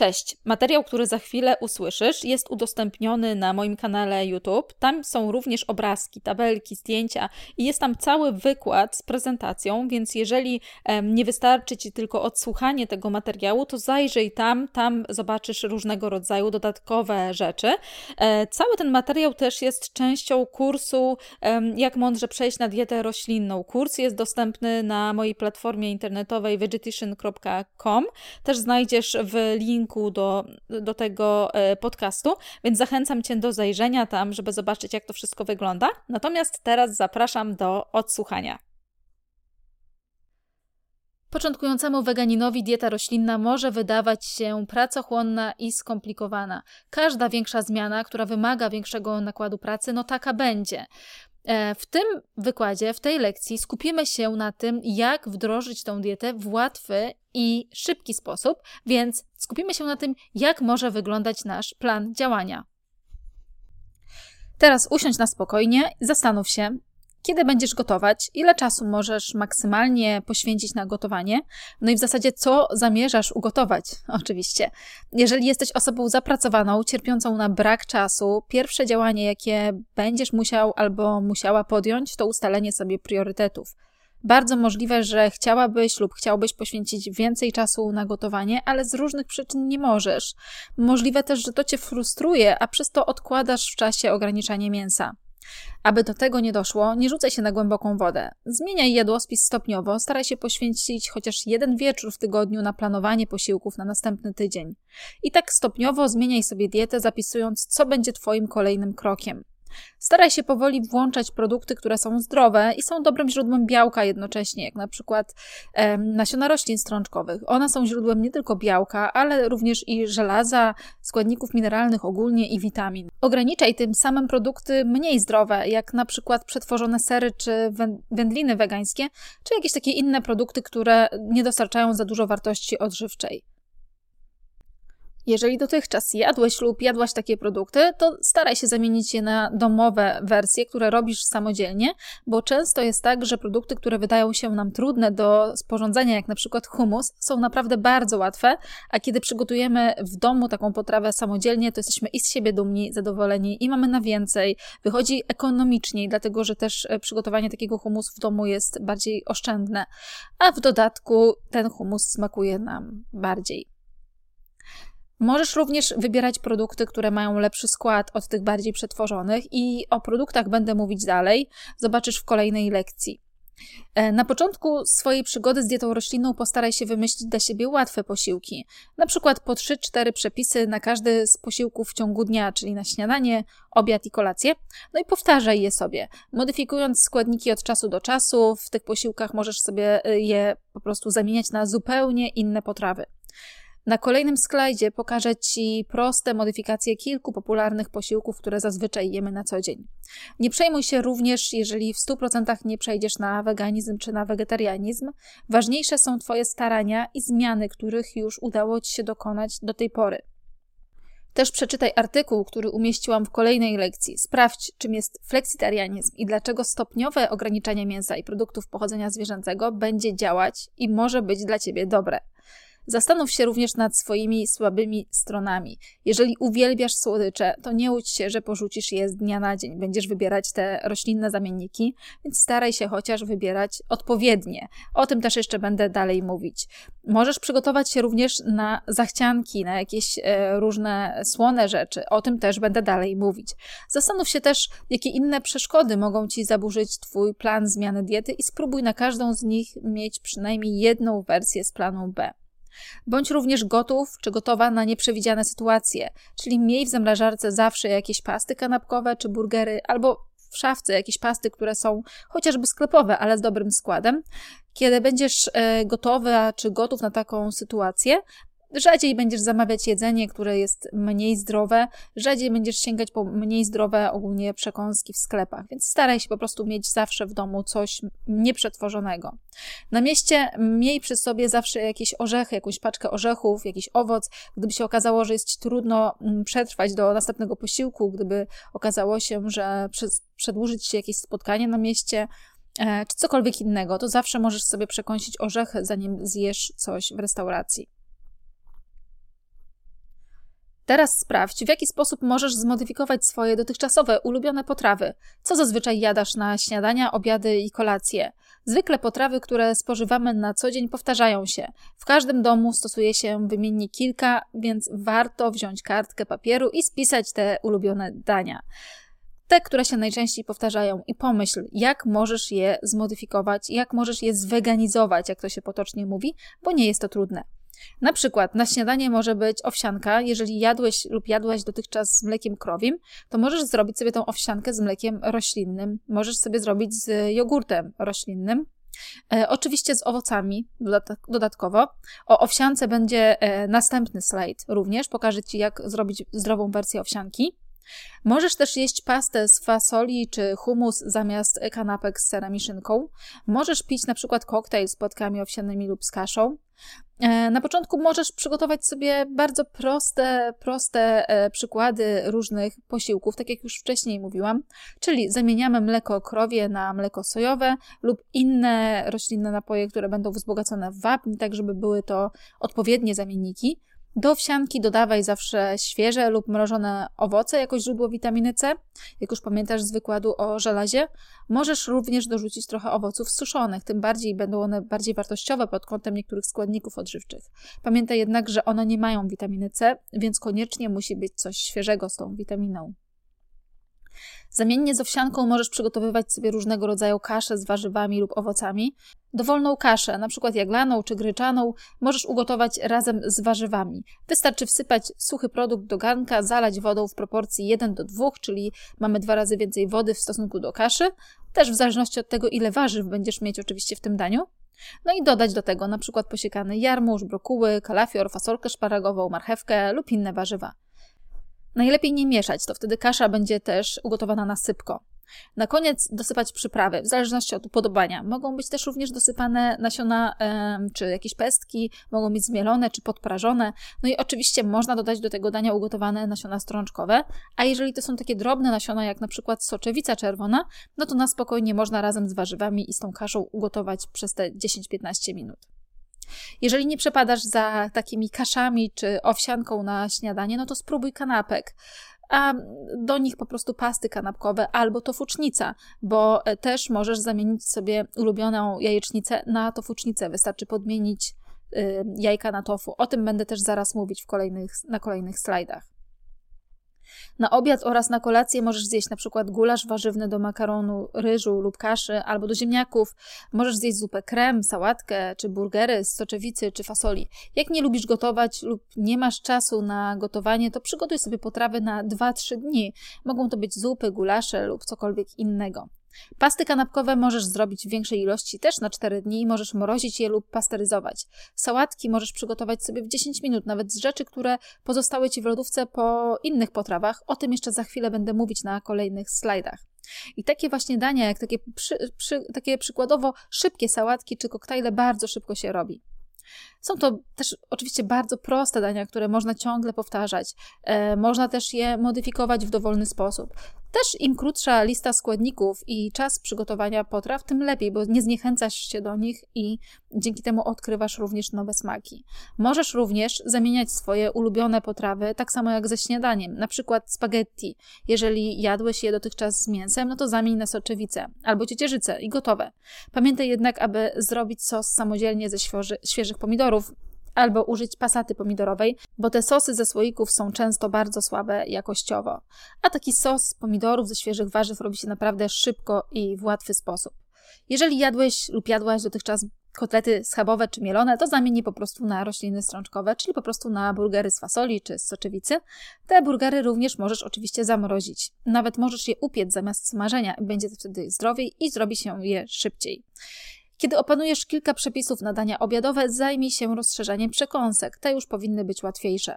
Cześć. Materiał, który za chwilę usłyszysz, jest udostępniony na moim kanale YouTube. Tam są również obrazki, tabelki, zdjęcia i jest tam cały wykład z prezentacją, więc jeżeli nie wystarczy Ci tylko odsłuchanie tego materiału, to zajrzyj tam, tam zobaczysz różnego rodzaju dodatkowe rzeczy. E, cały ten materiał też jest częścią kursu Jak mądrze przejść na dietę roślinną. Kurs jest dostępny na mojej platformie internetowej vegetation.com. Też znajdziesz w linku linku do, do tego e, podcastu, więc zachęcam Cię do zajrzenia tam, żeby zobaczyć, jak to wszystko wygląda. Natomiast teraz zapraszam do odsłuchania. Początkującemu weganinowi dieta roślinna może wydawać się pracochłonna i skomplikowana. Każda większa zmiana, która wymaga większego nakładu pracy, no taka będzie. E, w tym wykładzie, w tej lekcji skupimy się na tym, jak wdrożyć tą dietę w łatwy i szybki sposób, więc skupimy się na tym, jak może wyglądać nasz plan działania. Teraz usiądź na spokojnie, zastanów się, kiedy będziesz gotować, ile czasu możesz maksymalnie poświęcić na gotowanie, no i w zasadzie co zamierzasz ugotować, oczywiście. Jeżeli jesteś osobą zapracowaną, cierpiącą na brak czasu, pierwsze działanie, jakie będziesz musiał albo musiała podjąć, to ustalenie sobie priorytetów. Bardzo możliwe, że chciałabyś lub chciałbyś poświęcić więcej czasu na gotowanie, ale z różnych przyczyn nie możesz. Możliwe też, że to cię frustruje, a przez to odkładasz w czasie ograniczanie mięsa. Aby do tego nie doszło, nie rzucaj się na głęboką wodę. Zmieniaj jadłospis stopniowo, staraj się poświęcić chociaż jeden wieczór w tygodniu na planowanie posiłków na następny tydzień. I tak stopniowo zmieniaj sobie dietę, zapisując, co będzie Twoim kolejnym krokiem. Staraj się powoli włączać produkty, które są zdrowe i są dobrym źródłem białka jednocześnie, jak na przykład e, nasiona roślin strączkowych. One są źródłem nie tylko białka, ale również i żelaza, składników mineralnych ogólnie i witamin. Ograniczaj tym samym produkty mniej zdrowe, jak na przykład przetworzone sery czy wędliny wegańskie, czy jakieś takie inne produkty, które nie dostarczają za dużo wartości odżywczej. Jeżeli dotychczas jadłeś lub jadłaś takie produkty, to staraj się zamienić je na domowe wersje, które robisz samodzielnie, bo często jest tak, że produkty, które wydają się nam trudne do sporządzenia, jak na przykład humus, są naprawdę bardzo łatwe, a kiedy przygotujemy w domu taką potrawę samodzielnie, to jesteśmy i z siebie dumni, zadowoleni i mamy na więcej. Wychodzi ekonomiczniej, dlatego że też e, przygotowanie takiego humusu w domu jest bardziej oszczędne, a w dodatku ten humus smakuje nam bardziej. Możesz również wybierać produkty, które mają lepszy skład od tych bardziej przetworzonych, i o produktach będę mówić dalej, zobaczysz w kolejnej lekcji. E, na początku swojej przygody z dietą roślinną postaraj się wymyślić dla siebie łatwe posiłki. Na przykład po 3-4 przepisy na każdy z posiłków w ciągu dnia, czyli na śniadanie, obiad i kolację. No i powtarzaj je sobie. Modyfikując składniki od czasu do czasu, w tych posiłkach możesz sobie e, je po prostu zamieniać na zupełnie inne potrawy. Na kolejnym slajdzie pokażę Ci proste modyfikacje kilku popularnych posiłków, które zazwyczaj jemy na co dzień. Nie przejmuj się również, jeżeli w 100% nie przejdziesz na weganizm czy na wegetarianizm. Ważniejsze są Twoje starania i zmiany, których już udało Ci się dokonać do tej pory. Też przeczytaj artykuł, który umieściłam w kolejnej lekcji. Sprawdź, czym jest fleksitarianizm i dlaczego stopniowe ograniczanie mięsa i produktów pochodzenia zwierzęcego będzie działać i może być dla Ciebie dobre. Zastanów się również nad swoimi słabymi stronami. Jeżeli uwielbiasz słodycze, to nie łudź się, że porzucisz je z dnia na dzień. Będziesz wybierać te roślinne zamienniki, więc staraj się chociaż wybierać odpowiednie. O tym też jeszcze będę dalej mówić. Możesz przygotować się również na zachcianki, na jakieś e, różne słone rzeczy. O tym też będę dalej mówić. Zastanów się też, jakie inne przeszkody mogą ci zaburzyć Twój plan zmiany diety i spróbuj na każdą z nich mieć przynajmniej jedną wersję z planu B. Bądź również gotów czy gotowa na nieprzewidziane sytuacje, czyli miej w zamrażarce zawsze jakieś pasty kanapkowe czy burgery, albo w szafce jakieś pasty, które są chociażby sklepowe, ale z dobrym składem. Kiedy będziesz e, gotowa czy gotów na taką sytuację, Rzadziej będziesz zamawiać jedzenie, które jest mniej zdrowe, rzadziej będziesz sięgać po mniej zdrowe ogólnie przekąski w sklepach, więc staraj się po prostu mieć zawsze w domu coś nieprzetworzonego. Na mieście miej przy sobie zawsze jakieś orzechy, jakąś paczkę orzechów, jakiś owoc. Gdyby się okazało, że jest ci trudno mm, przetrwać do następnego posiłku, gdyby okazało się, że przedłużyć się jakieś spotkanie na mieście, e, czy cokolwiek innego, to zawsze możesz sobie przekąsić orzechy, zanim zjesz coś w restauracji. Teraz sprawdź, w jaki sposób możesz zmodyfikować swoje dotychczasowe ulubione potrawy. Co zazwyczaj jadasz na śniadania, obiady i kolacje? Zwykle potrawy, które spożywamy na co dzień, powtarzają się. W każdym domu stosuje się wymiennie kilka, więc warto wziąć kartkę papieru i spisać te ulubione dania te, które się najczęściej powtarzają, i pomyśl, jak możesz je zmodyfikować, jak możesz je zweganizować, jak to się potocznie mówi, bo nie jest to trudne. Na przykład na śniadanie może być owsianka. Jeżeli jadłeś lub jadłaś dotychczas z mlekiem krowim, to możesz zrobić sobie tą owsiankę z mlekiem roślinnym. Możesz sobie zrobić z jogurtem roślinnym. E, oczywiście z owocami dodatkowo. O owsiance będzie e, następny slajd również. Pokażę Ci, jak zrobić zdrową wersję owsianki. Możesz też jeść pastę z fasoli czy humus zamiast kanapek z serem i szynką. Możesz pić na przykład koktajl z płatkami owsianymi lub z kaszą. E, na początku możesz przygotować sobie bardzo proste, proste e, przykłady różnych posiłków, tak jak już wcześniej mówiłam, czyli zamieniamy mleko krowie na mleko sojowe lub inne roślinne napoje, które będą wzbogacone w wapń, tak żeby były to odpowiednie zamienniki. Do owsianki dodawaj zawsze świeże lub mrożone owoce jako źródło witaminy C. Jak już pamiętasz z wykładu o żelazie, możesz również dorzucić trochę owoców suszonych, tym bardziej będą one bardziej wartościowe pod kątem niektórych składników odżywczych. Pamiętaj jednak, że one nie mają witaminy C, więc koniecznie musi być coś świeżego z tą witaminą. Zamiennie z owsianką możesz przygotowywać sobie różnego rodzaju kasze z warzywami lub owocami. Dowolną kaszę, przykład jaglaną czy gryczaną, możesz ugotować razem z warzywami. Wystarczy wsypać suchy produkt do garnka, zalać wodą w proporcji 1 do 2, czyli mamy dwa razy więcej wody w stosunku do kaszy, też w zależności od tego, ile warzyw będziesz mieć oczywiście w tym daniu. No i dodać do tego przykład posiekany jarmuż, brokuły, kalafior, fasolkę szparagową, marchewkę lub inne warzywa. Najlepiej nie mieszać, to wtedy kasza będzie też ugotowana na sypko. Na koniec dosypać przyprawy, w zależności od upodobania. Mogą być też również dosypane nasiona czy jakieś pestki, mogą być zmielone czy podprażone. No i oczywiście można dodać do tego dania ugotowane nasiona strączkowe, a jeżeli to są takie drobne nasiona, jak na przykład soczewica czerwona, no to na spokojnie można razem z warzywami i z tą kaszą ugotować przez te 10-15 minut. Jeżeli nie przepadasz za takimi kaszami czy owsianką na śniadanie, no to spróbuj kanapek a do nich po prostu pasty kanapkowe albo tofucznica, bo e, też możesz zamienić sobie ulubioną jajecznicę na tofucznicę. Wystarczy podmienić y, jajka na tofu. O tym będę też zaraz mówić w kolejnych, na kolejnych slajdach. Na obiad oraz na kolację możesz zjeść na przykład gulasz warzywny do makaronu, ryżu lub kaszy albo do ziemniaków. Możesz zjeść zupę krem, sałatkę czy burgery z soczewicy czy fasoli. Jak nie lubisz gotować lub nie masz czasu na gotowanie, to przygotuj sobie potrawy na 2-3 dni. Mogą to być zupy, gulasze lub cokolwiek innego. Pasty kanapkowe możesz zrobić w większej ilości też na 4 dni i możesz mrozić je lub pasteryzować. Sałatki możesz przygotować sobie w 10 minut, nawet z rzeczy, które pozostały Ci w lodówce po innych potrawach. O tym jeszcze za chwilę będę mówić na kolejnych slajdach. I takie właśnie dania, jak takie, przy, przy, takie przykładowo szybkie sałatki czy koktajle, bardzo szybko się robi. Są to też oczywiście bardzo proste dania, które można ciągle powtarzać. E, można też je modyfikować w dowolny sposób. Też im krótsza lista składników i czas przygotowania potraw, tym lepiej, bo nie zniechęcasz się do nich i dzięki temu odkrywasz również nowe smaki. Możesz również zamieniać swoje ulubione potrawy, tak samo jak ze śniadaniem, na przykład spaghetti. Jeżeli jadłeś je dotychczas z mięsem, no to zamień na soczewicę albo ciecierzycę i gotowe. Pamiętaj jednak, aby zrobić sos samodzielnie ze świeży, świeżych pomidorów, albo użyć pasaty pomidorowej, bo te sosy ze słoików są często bardzo słabe jakościowo. A taki sos z pomidorów ze świeżych warzyw robi się naprawdę szybko i w łatwy sposób. Jeżeli jadłeś lub jadłaś dotychczas kotlety schabowe czy mielone, to zamień je po prostu na rośliny strączkowe, czyli po prostu na burgery z fasoli czy z soczewicy. Te burgery również możesz oczywiście zamrozić. Nawet możesz je upiec zamiast smażenia, będzie wtedy zdrowiej i zrobi się je szybciej. Kiedy opanujesz kilka przepisów na dania obiadowe, zajmij się rozszerzaniem przekąsek. Te już powinny być łatwiejsze.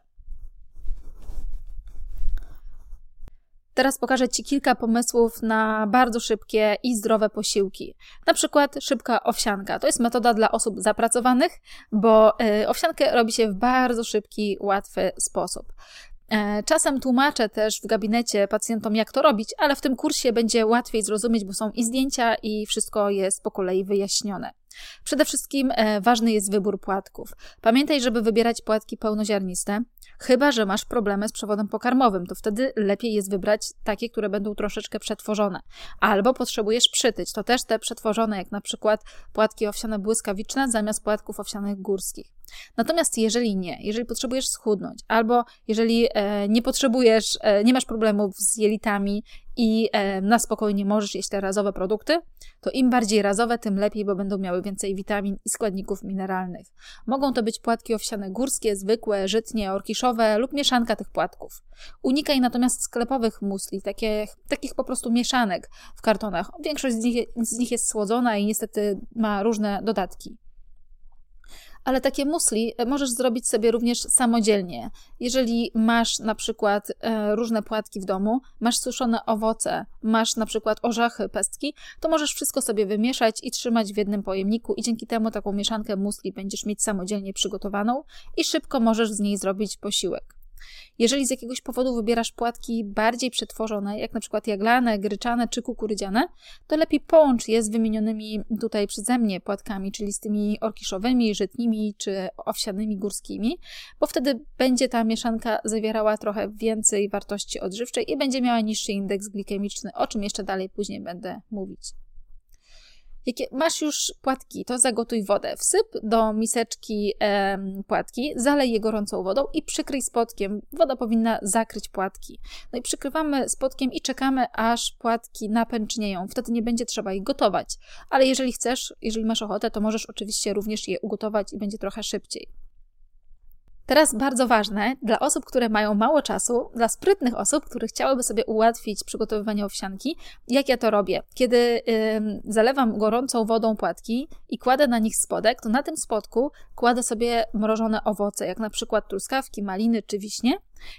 Teraz pokażę Ci kilka pomysłów na bardzo szybkie i zdrowe posiłki. Na przykład szybka owsianka. To jest metoda dla osób zapracowanych, bo y, owsiankę robi się w bardzo szybki, łatwy sposób. E, czasem tłumaczę też w gabinecie pacjentom, jak to robić, ale w tym kursie będzie łatwiej zrozumieć, bo są i zdjęcia, i wszystko jest po kolei wyjaśnione. Przede wszystkim e, ważny jest wybór płatków. Pamiętaj, żeby wybierać płatki pełnoziarniste. Chyba, że masz problemy z przewodem pokarmowym, to wtedy lepiej jest wybrać takie, które będą troszeczkę przetworzone. Albo potrzebujesz przytyć, to też te przetworzone, jak na przykład płatki owsiane błyskawiczne zamiast płatków owsianych górskich. Natomiast jeżeli nie, jeżeli potrzebujesz schudnąć, albo jeżeli e, nie potrzebujesz, e, nie masz problemów z jelitami i e, na spokojnie możesz jeść te razowe produkty, to im bardziej razowe, tym lepiej, bo będą miały więcej witamin i składników mineralnych. Mogą to być płatki owsiane górskie, zwykłe, żytnie, orkiszowe lub mieszanka tych płatków. Unikaj natomiast sklepowych musli, takie, takich po prostu mieszanek w kartonach. Większość z nich, z nich jest słodzona i niestety ma różne dodatki ale takie musli e, możesz zrobić sobie również samodzielnie. Jeżeli masz na przykład e, różne płatki w domu, masz suszone owoce, masz na przykład orzechy, pestki, to możesz wszystko sobie wymieszać i trzymać w jednym pojemniku i dzięki temu taką mieszankę musli będziesz mieć samodzielnie przygotowaną i szybko możesz z niej zrobić posiłek. Jeżeli z jakiegoś powodu wybierasz płatki bardziej przetworzone, jak na przykład jaglane, gryczane czy kukurydziane, to lepiej połącz je z wymienionymi tutaj przeze mnie płatkami, czyli z tymi orkiszowymi, żytnimi czy owsianymi górskimi, bo wtedy będzie ta mieszanka zawierała trochę więcej wartości odżywczej i będzie miała niższy indeks glikemiczny, o czym jeszcze dalej później będę mówić. Jakie masz już płatki, to zagotuj wodę. Wsyp do miseczki e, płatki, zalej je gorącą wodą i przykryj spotkiem. Woda powinna zakryć płatki. No i przykrywamy spotkiem i czekamy, aż płatki napęcznieją. Wtedy nie będzie trzeba ich gotować. Ale jeżeli chcesz, jeżeli masz ochotę, to możesz oczywiście również je ugotować i będzie trochę szybciej. Teraz bardzo ważne dla osób, które mają mało czasu, dla sprytnych osób, które chciałyby sobie ułatwić przygotowywanie owsianki, jak ja to robię. Kiedy yy, zalewam gorącą wodą płatki i kładę na nich spodek, to na tym spodku kładę sobie mrożone owoce, jak na przykład truskawki, maliny czy wiśnie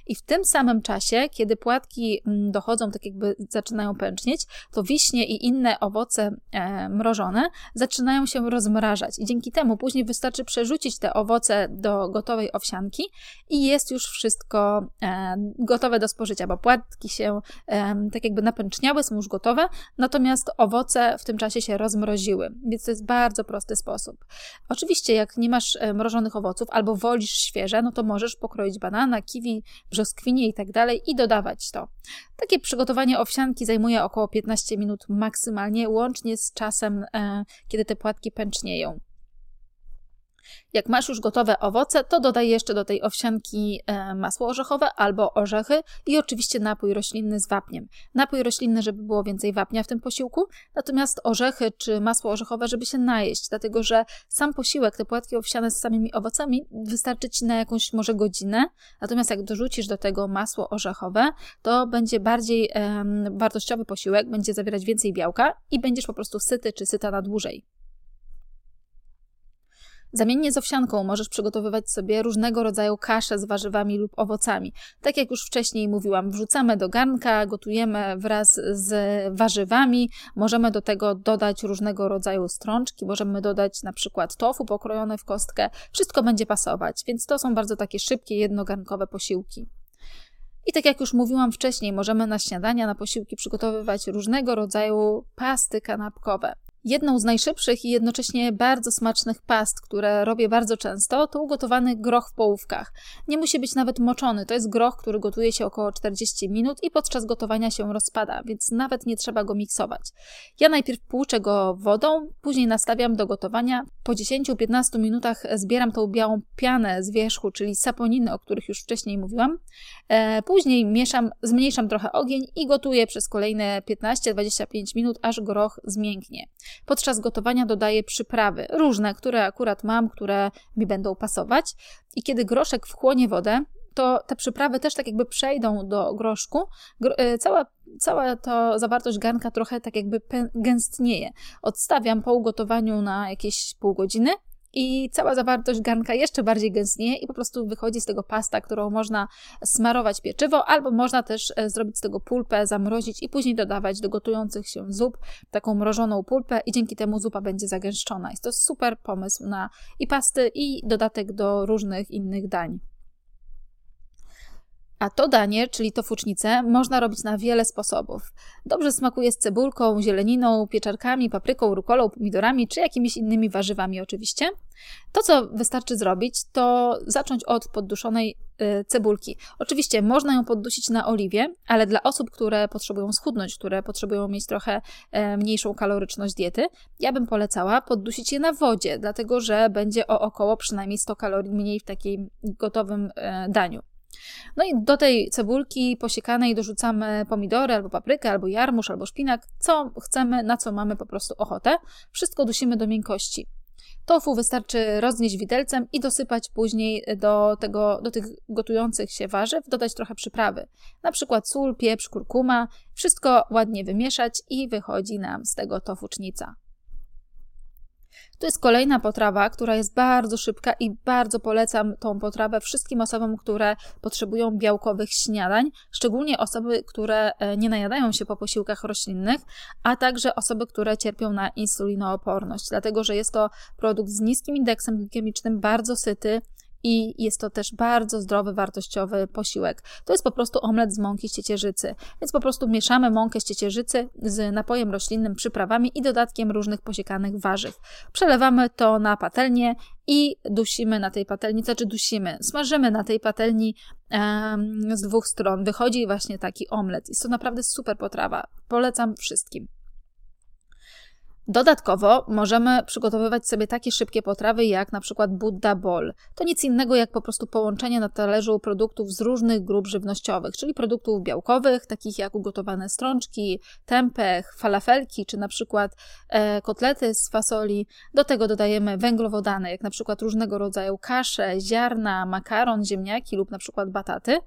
i w tym samym czasie, kiedy płatki mm, dochodzą, tak jakby zaczynają pęcznieć, to wiśnie i inne owoce e, mrożone zaczynają się rozmrażać. I dzięki temu później wystarczy przerzucić te owoce do gotowej owsianki i jest już wszystko e, gotowe do spożycia, bo płatki się e, tak jakby napęczniały, są już gotowe, natomiast owoce w tym czasie się rozmroziły. Więc to jest bardzo prosty sposób. Oczywiście, jak nie masz mrożonych owoców albo wolisz świeże, no to możesz pokroić banana, kiwi, brzoskwinie tak dalej i dodawać to. Takie przygotowanie owsianki zajmuje około 15 minut maksymalnie, łącznie z czasem, e, kiedy te płatki pęcznieją. Jak masz już gotowe owoce, to dodaj jeszcze do tej owsianki e, masło orzechowe albo orzechy i oczywiście napój roślinny z wapniem. Napój roślinny, żeby było więcej wapnia w tym posiłku, natomiast orzechy czy masło orzechowe, żeby się najeść, dlatego że sam posiłek, te płatki owsiane z samymi owocami wystarczy Ci na jakąś może godzinę, natomiast jak dorzucisz do tego masło orzechowe, to będzie bardziej wartościowy posiłek, będzie zawierać więcej białka i będziesz po prostu syty czy syta na dłużej. Zamiennie z owsianką możesz przygotowywać sobie różnego rodzaju kasze z warzywami lub owocami. Tak jak już wcześniej mówiłam, wrzucamy do garnka, gotujemy wraz z warzywami, możemy do tego dodać różnego rodzaju strączki, możemy dodać na przykład tofu pokrojone w kostkę. Wszystko będzie pasować, więc to są bardzo takie szybkie, jednogarnkowe posiłki. I tak jak już mówiłam wcześniej, możemy na śniadania, na posiłki przygotowywać różnego rodzaju pasty kanapkowe. Jedną z najszybszych i jednocześnie bardzo smacznych past, które robię bardzo często, to ugotowany groch w połówkach. Nie musi być nawet moczony, to jest groch, który gotuje się około 40 minut i podczas gotowania się rozpada, więc nawet nie trzeba go miksować. Ja najpierw płuczę go wodą, później nastawiam do gotowania. Po 10-15 minutach zbieram tą białą pianę z wierzchu, czyli saponiny, o których już wcześniej mówiłam. E, później mieszam, zmniejszam trochę ogień i gotuję przez kolejne 15-25 minut, aż groch zmięknie. Podczas gotowania dodaję przyprawy, różne, które akurat mam, które mi będą pasować. I kiedy groszek wchłonie wodę, to te przyprawy też tak jakby przejdą do groszku. E, cała, cała to zawartość garnka trochę tak jakby gęstnieje. Odstawiam po ugotowaniu na jakieś pół godziny i cała zawartość garnka jeszcze bardziej gęstnieje i po prostu wychodzi z tego pasta, którą można smarować pieczywo, albo można też e, zrobić z tego pulpę, zamrozić i później dodawać do gotujących się zup taką mrożoną pulpę i dzięki temu zupa będzie zagęszczona. Jest to super pomysł na i pasty, i dodatek do różnych innych dań. A to danie, czyli to fucznicę, można robić na wiele sposobów. Dobrze smakuje z cebulką, zieleniną, pieczarkami, papryką, rukolą, pomidorami czy jakimiś innymi warzywami oczywiście. To, co wystarczy zrobić, to zacząć od podduszonej y, cebulki. Oczywiście można ją poddusić na oliwie, ale dla osób, które potrzebują schudnąć, które potrzebują mieć trochę e, mniejszą kaloryczność diety, ja bym polecała poddusić je na wodzie, dlatego że będzie o około przynajmniej 100 kalorii mniej w takim gotowym e, daniu. No i do tej cebulki posiekanej dorzucamy pomidory, albo paprykę, albo jarmuż, albo szpinak, co chcemy, na co mamy po prostu ochotę. Wszystko dusimy do miękkości. Tofu wystarczy roznieść widelcem i dosypać później do, tego, do tych gotujących się warzyw, dodać trochę przyprawy, na przykład sól, pieprz, kurkuma, wszystko ładnie wymieszać i wychodzi nam z tego tofucznica. To jest kolejna potrawa, która jest bardzo szybka i bardzo polecam tą potrawę wszystkim osobom, które potrzebują białkowych śniadań, szczególnie osoby, które e, nie najadają się po posiłkach roślinnych, a także osoby, które cierpią na insulinooporność, dlatego że jest to produkt z niskim indeksem glikemicznym, bardzo syty, i jest to też bardzo zdrowy, wartościowy posiłek. To jest po prostu omlet z mąki z ciecierzycy, więc po prostu mieszamy mąkę z ciecierzycy z napojem roślinnym, przyprawami i dodatkiem różnych posiekanych warzyw. Przelewamy to na patelnię i dusimy na tej patelni, znaczy dusimy, smażymy na tej patelni um, z dwóch stron. Wychodzi właśnie taki omlet. Jest to naprawdę super potrawa. Polecam wszystkim. Dodatkowo możemy przygotowywać sobie takie szybkie potrawy jak na przykład Buddha Bowl. To nic innego jak po prostu połączenie na talerzu produktów z różnych grup żywnościowych, czyli produktów białkowych, takich jak ugotowane strączki, tempeh, falafelki, czy na przykład e, kotlety z fasoli. Do tego dodajemy węglowodany, jak na przykład różnego rodzaju kasze, ziarna, makaron, ziemniaki lub na przykład bataty.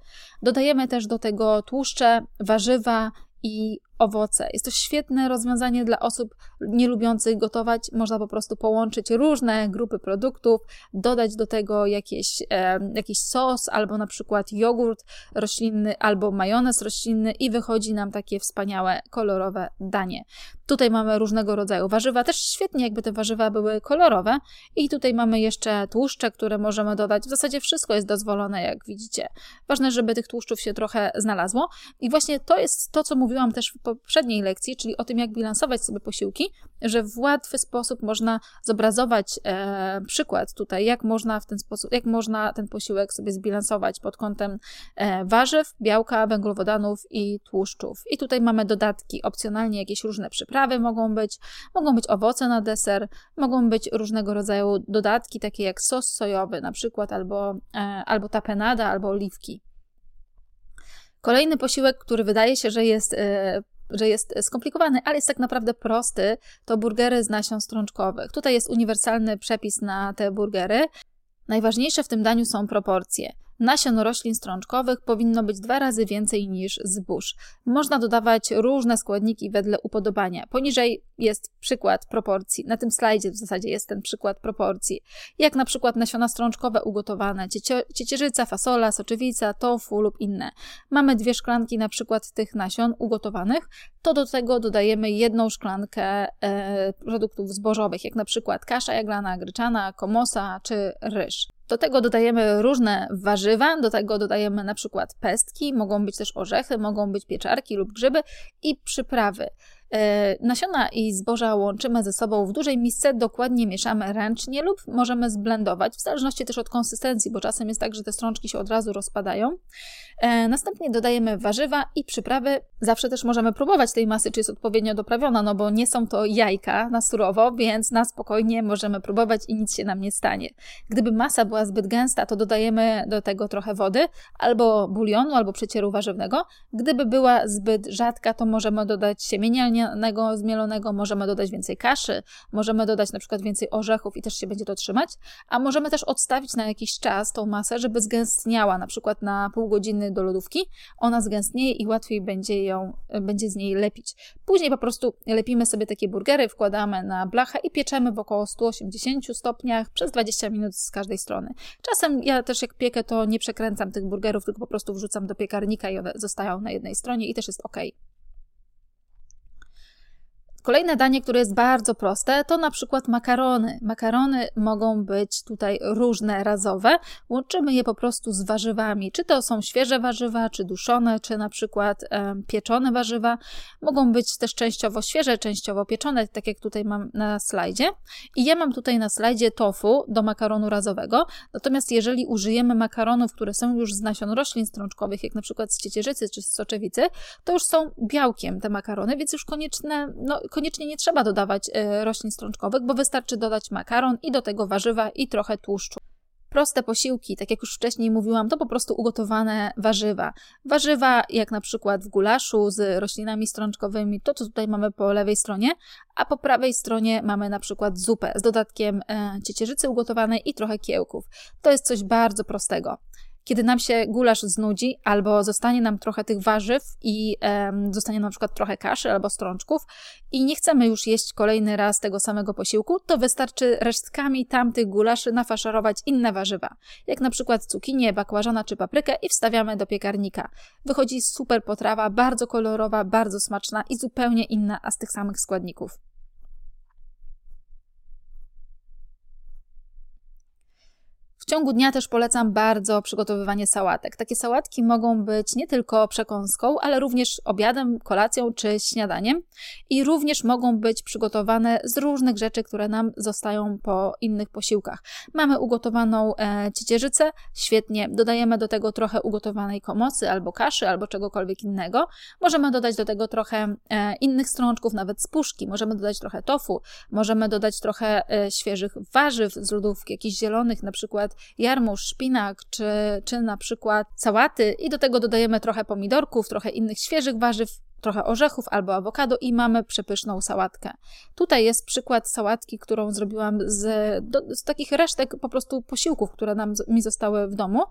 Dodajemy też do tego tłuszcze, warzywa i owoce. Jest to świetne rozwiązanie dla osób nie lubiących gotować. Można po prostu połączyć różne grupy produktów, dodać do tego jakieś, e, jakiś sos, albo na przykład jogurt roślinny, albo majonez roślinny i wychodzi nam takie wspaniałe, kolorowe danie. Tutaj mamy różnego rodzaju warzywa, też świetnie jakby te warzywa były kolorowe i tutaj mamy jeszcze tłuszcze, które możemy dodać. W zasadzie wszystko jest dozwolone, jak widzicie. Ważne, żeby tych tłuszczów się trochę znalazło i właśnie to jest to, co mówiłam też w poprzedniej lekcji, czyli o tym, jak bilansować sobie posiłki, że w łatwy sposób można zobrazować e, przykład tutaj, jak można w ten sposób, jak można ten posiłek sobie zbilansować pod kątem e, warzyw, białka, węglowodanów i tłuszczów. I tutaj mamy dodatki, opcjonalnie jakieś różne przyprawy mogą być, mogą być owoce na deser, mogą być różnego rodzaju dodatki, takie jak sos sojowy na przykład, albo, e, albo tapenada, albo oliwki. Kolejny posiłek, który wydaje się, że jest e, że jest skomplikowany, ale jest tak naprawdę prosty, to burgery z nasion strączkowych. Tutaj jest uniwersalny przepis na te burgery. Najważniejsze w tym daniu są proporcje. Nasion roślin strączkowych powinno być dwa razy więcej niż zbóż. Można dodawać różne składniki wedle upodobania. Poniżej jest przykład proporcji. Na tym slajdzie w zasadzie jest ten przykład proporcji. Jak na przykład nasiona strączkowe ugotowane, ciecierzyca, fasola, soczewica, tofu lub inne. Mamy dwie szklanki na przykład tych nasion ugotowanych, to do tego dodajemy jedną szklankę e, produktów zbożowych, jak na przykład kasza jaglana, gryczana, komosa czy ryż. Do tego dodajemy różne warzywa, do tego dodajemy na przykład pestki, mogą być też orzechy, mogą być pieczarki lub grzyby i przyprawy. E, nasiona i zboża łączymy ze sobą w dużej misce, dokładnie mieszamy ręcznie lub możemy zblendować, w zależności też od konsystencji, bo czasem jest tak, że te strączki się od razu rozpadają. E, następnie dodajemy warzywa i przyprawy. Zawsze też możemy próbować tej masy, czy jest odpowiednio doprawiona, no bo nie są to jajka na surowo, więc na spokojnie możemy próbować i nic się nam nie stanie. Gdyby masa była zbyt gęsta, to dodajemy do tego trochę wody, albo bulionu, albo przecieru warzywnego. Gdyby była zbyt rzadka, to możemy dodać siemienia lnianego, zmielonego, możemy dodać więcej kaszy, możemy dodać na przykład więcej orzechów i też się będzie to trzymać, a możemy też odstawić na jakiś czas tą masę, żeby zgęstniała, na przykład na pół godziny do lodówki, ona zgęstnieje i łatwiej będzie ją, będzie z niej lepić. Później po prostu lepimy sobie takie burgery, wkładamy na blachę i pieczemy w około 180 stopniach przez 20 minut z każdej strony. Czasem ja też jak piekę, to nie przekręcam tych burgerów, tylko po prostu wrzucam do piekarnika i one zostają na jednej stronie i też jest ok. Kolejne danie, które jest bardzo proste, to na przykład makarony. Makarony mogą być tutaj różne, razowe. Łączymy je po prostu z warzywami. Czy to są świeże warzywa, czy duszone, czy na przykład pieczone warzywa. Mogą być też częściowo świeże, częściowo pieczone, tak jak tutaj mam na slajdzie. I ja mam tutaj na slajdzie tofu do makaronu razowego. Natomiast jeżeli użyjemy makaronów, które są już z nasion roślin strączkowych, jak na przykład z ciecierzycy czy z soczewicy, to już są białkiem te makarony, więc już konieczne, no, koniecznie nie trzeba dodawać e, roślin strączkowych, bo wystarczy dodać makaron i do tego warzywa i trochę tłuszczu. Proste posiłki, tak jak już wcześniej mówiłam, to po prostu ugotowane warzywa. Warzywa, jak na przykład w gulaszu z roślinami strączkowymi, to co tutaj mamy po lewej stronie, a po prawej stronie mamy na przykład zupę z dodatkiem e, ciecierzycy ugotowanej i trochę kiełków. To jest coś bardzo prostego kiedy nam się gulasz znudzi, albo zostanie nam trochę tych warzyw i zostanie na przykład trochę kaszy albo strączków i nie chcemy już jeść kolejny raz tego samego posiłku, to wystarczy resztkami tamtych gulaszy nafaszerować inne warzywa, jak na przykład cukinię, bakłażana czy paprykę i wstawiamy do piekarnika. Wychodzi super potrawa, bardzo kolorowa, bardzo smaczna i zupełnie inna, a z tych samych składników. W ciągu dnia też polecam bardzo przygotowywanie sałatek. Takie sałatki mogą być nie tylko przekąską, ale również obiadem, kolacją czy śniadaniem i również mogą być przygotowane z różnych rzeczy, które nam zostają po innych posiłkach. Mamy ugotowaną e, ciecierzycę, świetnie, dodajemy do tego trochę ugotowanej komocy albo kaszy, albo czegokolwiek innego. Możemy dodać do tego trochę e, innych strączków, nawet z puszki, możemy dodać trochę tofu, możemy dodać trochę e, świeżych warzyw z lodówki, jakichś zielonych, na przykład jarmuż, szpinak, czy, czy na przykład sałaty i do tego dodajemy trochę pomidorków, trochę innych świeżych warzyw, trochę orzechów albo awokado i mamy przepyszną sałatkę. Tutaj jest przykład sałatki, którą zrobiłam z, do, z takich resztek po prostu posiłków, które nam, mi zostały w domu.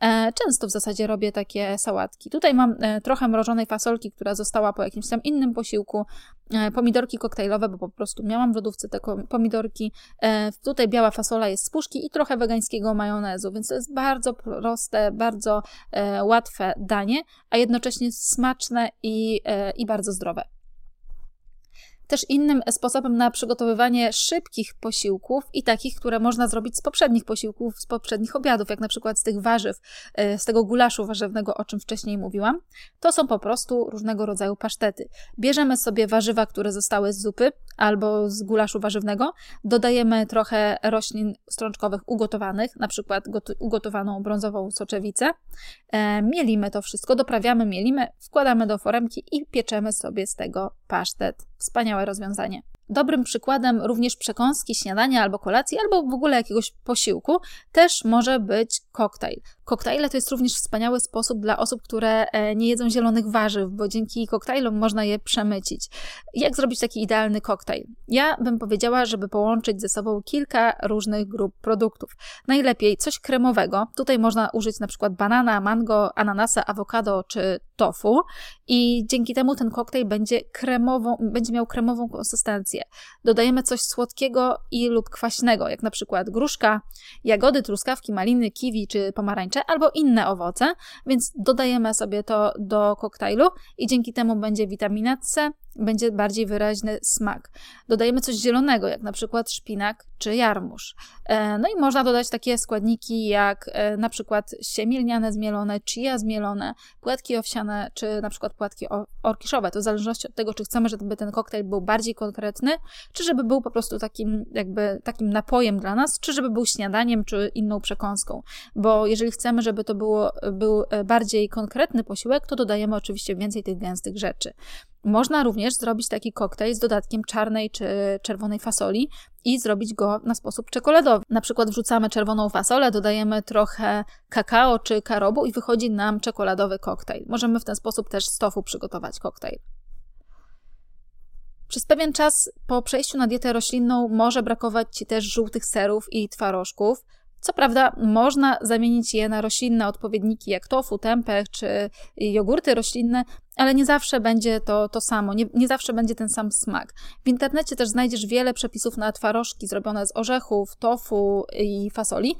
E, często w zasadzie robię takie sałatki. Tutaj mam e, trochę mrożonej fasolki, która została po jakimś tam innym posiłku. E, pomidorki koktajlowe, bo po prostu miałam w lodówce te pomidorki. E, tutaj biała fasola jest z puszki i trochę wegańskiego majonezu, więc to jest bardzo proste, bardzo e, łatwe danie, a jednocześnie smaczne i, i bardzo zdrowe. Też innym sposobem na przygotowywanie szybkich posiłków i takich, które można zrobić z poprzednich posiłków, z poprzednich obiadów, jak na przykład z tych warzyw, e, z tego gulaszu warzywnego, o czym wcześniej mówiłam, to są po prostu różnego rodzaju pasztety. Bierzemy sobie warzywa, które zostały z zupy albo z gulaszu warzywnego, dodajemy trochę roślin strączkowych ugotowanych, na przykład ugotowaną brązową soczewicę, e, mielimy to wszystko, doprawiamy, mielimy, wkładamy do foremki i pieczemy sobie z tego pasztet. Wspaniałe rozwiązanie. Dobrym przykładem również przekąski, śniadania albo kolacji, albo w ogóle jakiegoś posiłku też może być koktajl. Koktajle to jest również wspaniały sposób dla osób, które e, nie jedzą zielonych warzyw, bo dzięki koktajlom można je przemycić. Jak zrobić taki idealny koktajl? Ja bym powiedziała, żeby połączyć ze sobą kilka różnych grup produktów. Najlepiej coś kremowego. Tutaj można użyć na przykład banana, mango, ananasa, awokado czy tofu i dzięki temu ten koktajl będzie kremową, będzie miał kremową konsystencję. Dodajemy coś słodkiego i lub kwaśnego, jak na przykład gruszka, jagody, truskawki, maliny, kiwi czy pomarańcze albo inne owoce, więc dodajemy sobie to do koktajlu i dzięki temu będzie witamina C, będzie bardziej wyraźny smak. Dodajemy coś zielonego, jak na przykład szpinak czy jarmuż. E, no i można dodać takie składniki jak e, na przykład siemielniane zmielone, chia zmielone, płatki owsiane czy na przykład płatki orkiszowe. To w zależności od tego, czy chcemy, żeby ten koktajl był bardziej konkretny, czy żeby był po prostu takim jakby takim napojem dla nas, czy żeby był śniadaniem, czy inną przekąską. Bo jeżeli chcemy, żeby to było, był e, bardziej konkretny posiłek, to dodajemy oczywiście więcej tych gęstych rzeczy. Można również zrobić taki koktajl z dodatkiem czarnej czy czerwonej fasoli i zrobić go na sposób czekoladowy. Na przykład wrzucamy czerwoną fasolę, dodajemy trochę kakao czy karobu i wychodzi nam czekoladowy koktajl. Możemy w ten sposób też z tofu przygotować koktajl. Przez pewien czas po przejściu na dietę roślinną może brakować Ci też żółtych serów i twarożków. Co prawda, można zamienić je na roślinne odpowiedniki jak tofu, tempeh czy jogurty roślinne, ale nie zawsze będzie to to samo, nie, nie zawsze będzie ten sam smak. W internecie też znajdziesz wiele przepisów na twarożki zrobione z orzechów, tofu i fasoli.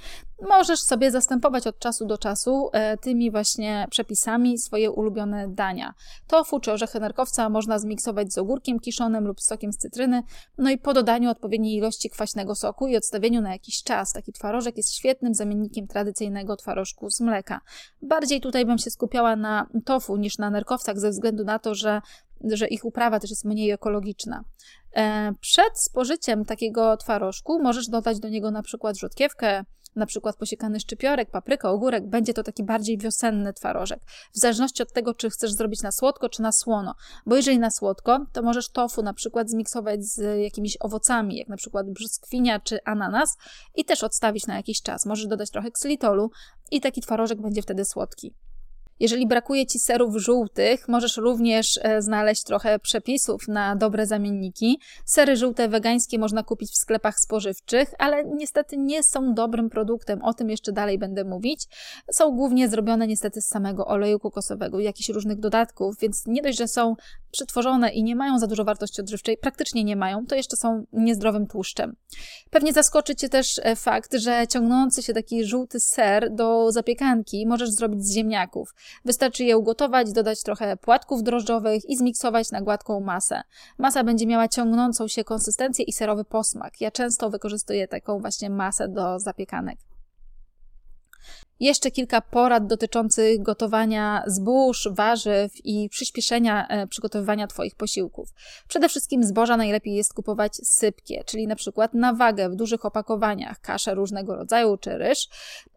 Możesz sobie zastępować od czasu do czasu e, tymi właśnie przepisami swoje ulubione dania. Tofu czy orzechy nerkowca można zmiksować z ogórkiem kiszonym lub sokiem z cytryny, no i po dodaniu odpowiedniej ilości kwaśnego soku i odstawieniu na jakiś czas. Taki twarożek jest świetnym zamiennikiem tradycyjnego twarożku z mleka. Bardziej tutaj bym się skupiała na tofu niż na nerkowcach ze względu na to, że że ich uprawa też jest mniej ekologiczna. E, przed spożyciem takiego twarożku możesz dodać do niego na przykład rzodkiewkę, na przykład posiekany szczypiorek, papryka, ogórek, będzie to taki bardziej wiosenny twarożek. W zależności od tego, czy chcesz zrobić na słodko, czy na słono. Bo jeżeli na słodko, to możesz tofu na przykład zmiksować z jakimiś owocami, jak na przykład brzoskwinia czy ananas i też odstawić na jakiś czas. Możesz dodać trochę ksylitolu i taki twarożek będzie wtedy słodki. Jeżeli brakuje Ci serów żółtych, możesz również e, znaleźć trochę przepisów na dobre zamienniki. Sery żółte wegańskie można kupić w sklepach spożywczych, ale niestety nie są dobrym produktem. O tym jeszcze dalej będę mówić. Są głównie zrobione niestety z samego oleju kokosowego i jakichś różnych dodatków, więc nie dość, że są przetworzone i nie mają za dużo wartości odżywczej, praktycznie nie mają, to jeszcze są niezdrowym tłuszczem. Pewnie zaskoczy Cię też e, fakt, że ciągnący się taki żółty ser do zapiekanki możesz zrobić z ziemniaków. Wystarczy je ugotować, dodać trochę płatków drożdżowych i zmiksować na gładką masę. Masa będzie miała ciągnącą się konsystencję i serowy posmak. Ja często wykorzystuję taką właśnie masę do zapiekanek. Jeszcze kilka porad dotyczących gotowania zbóż, warzyw i przyspieszenia e, przygotowywania Twoich posiłków. Przede wszystkim zboża najlepiej jest kupować sypkie, czyli na przykład na wagę w dużych opakowaniach, kasze różnego rodzaju czy ryż.